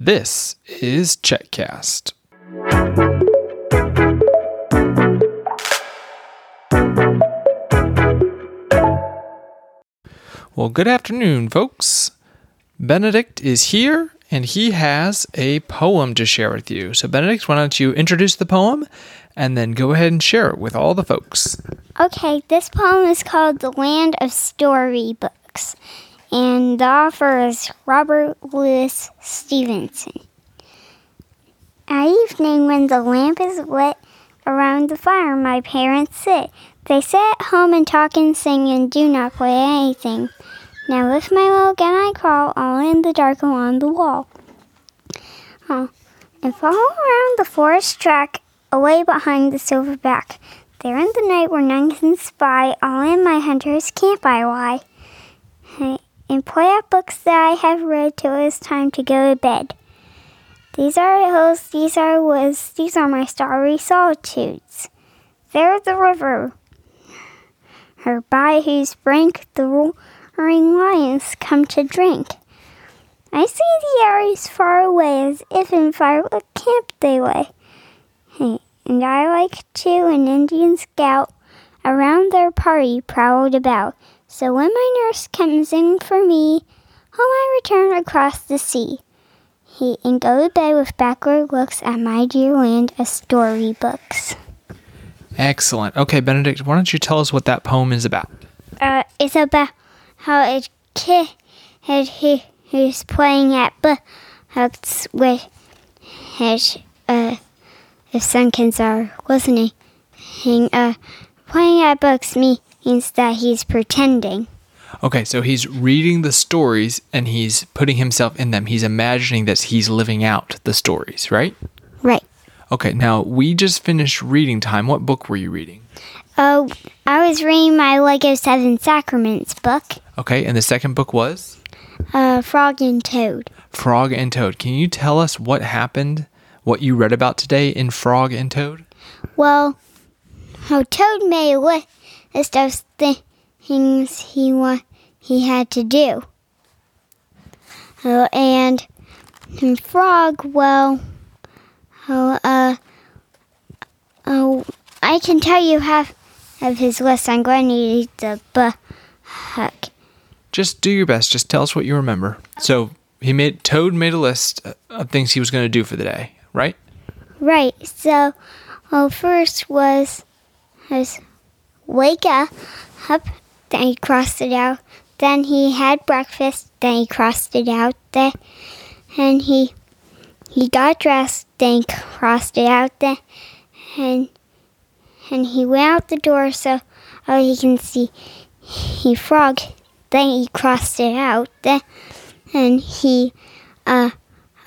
This is Checkcast. Well, good afternoon, folks. Benedict is here and he has a poem to share with you. So, Benedict, why don't you introduce the poem and then go ahead and share it with all the folks? Okay, this poem is called The Land of Storybooks, and the author is Robert Louis Stevenson. At evening, when the lamp is lit around the fire, my parents sit. They sit at home and talk and sing and do not play anything. Now lift my little gun, I crawl all in the dark along the wall. Oh, and follow around the forest track away behind the silverback. There in the night where none can spy, all in my hunter's camp I lie. And play at books that I have read till it's time to go to bed. These are hills, these are woods, these are my starry solitudes. There's the river, her by whose brink the roaring lions come to drink. I see the arrows far away as if in firewood camp they lay. Hey, and I like to an Indian scout around their party prowled about. So when my nurse comes in for me, home I return across the sea. He and go to bed with backward looks at my dear land of storybooks. Excellent. Okay, Benedict, why don't you tell us what that poem is about? Uh, it's about how a kid he who's playing at books with his uh if some kids are listening. Uh, playing at books means that he's pretending. Okay, so he's reading the stories and he's putting himself in them. He's imagining that he's living out the stories, right? Right. Okay, now we just finished reading time. What book were you reading? Oh, I was reading my Lego Seven Sacraments book. Okay, and the second book was? Uh, Frog and Toad. Frog and Toad. Can you tell us what happened, what you read about today in Frog and Toad? Well, how Toad made a list of things he wa- he had to do. Uh, and, and Frog, well, oh, uh, oh, I can tell you half of his list. I'm going to need the book. Just do your best. Just tell us what you remember. So he made Toad made a list of things he was going to do for the day, right? Right. So, well, first was was wake up. Then he crossed it out. Then he had breakfast. Then he crossed it out. Then and he he got dressed. Then he crossed it out. Then and and he went out the door so oh he can see he frog. Then he crossed it out. Then and he uh,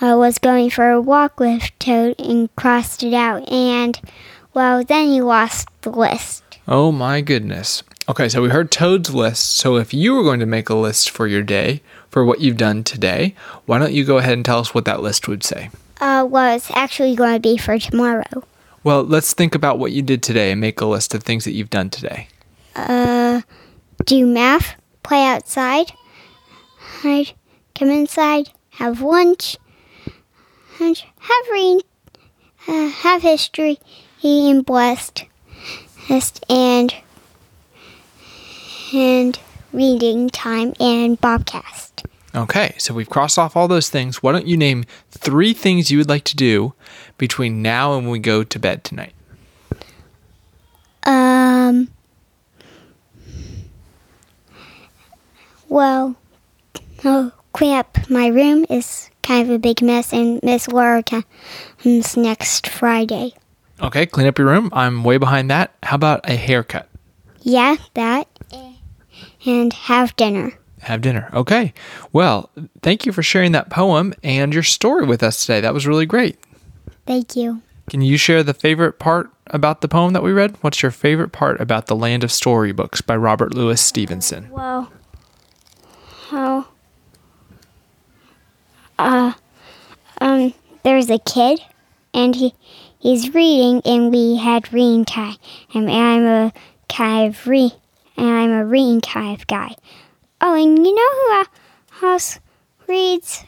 uh, was going for a walk with Toad and crossed it out. And well, then he lost the list. Oh my goodness. Okay, so we heard Toad's list. So if you were going to make a list for your day, for what you've done today, why don't you go ahead and tell us what that list would say? Uh, well, it's actually going to be for tomorrow. Well, let's think about what you did today and make a list of things that you've done today. Uh, do math, play outside, hide, come inside, have lunch, have read, uh, have history, and blessed, and and reading time and Bobcast. Okay, so we've crossed off all those things. Why don't you name three things you would like to do between now and when we go to bed tonight? Um. Well, oh, clean up my room is kind of a big mess, and Miss Laura comes next Friday. Okay, clean up your room. I'm way behind that. How about a haircut? Yeah, that. And have dinner. Have dinner. Okay. Well, thank you for sharing that poem and your story with us today. That was really great. Thank you. Can you share the favorite part about the poem that we read? What's your favorite part about The Land of Storybooks by Robert Louis Stevenson? Well, how uh um there's a kid and he he's reading and we had reading time and I'm a kind of re and I'm a reading kind of guy. Oh, and you know who else reads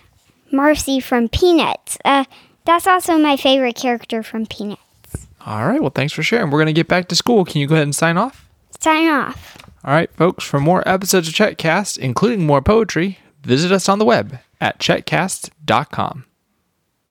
Marcie from Peanuts. Uh, that's also my favorite character from Peanuts. All right. Well, thanks for sharing. We're going to get back to school. Can you go ahead and sign off? Sign off. All right, folks. For more episodes of Checkcast, including more poetry, visit us on the web at checkcast.com.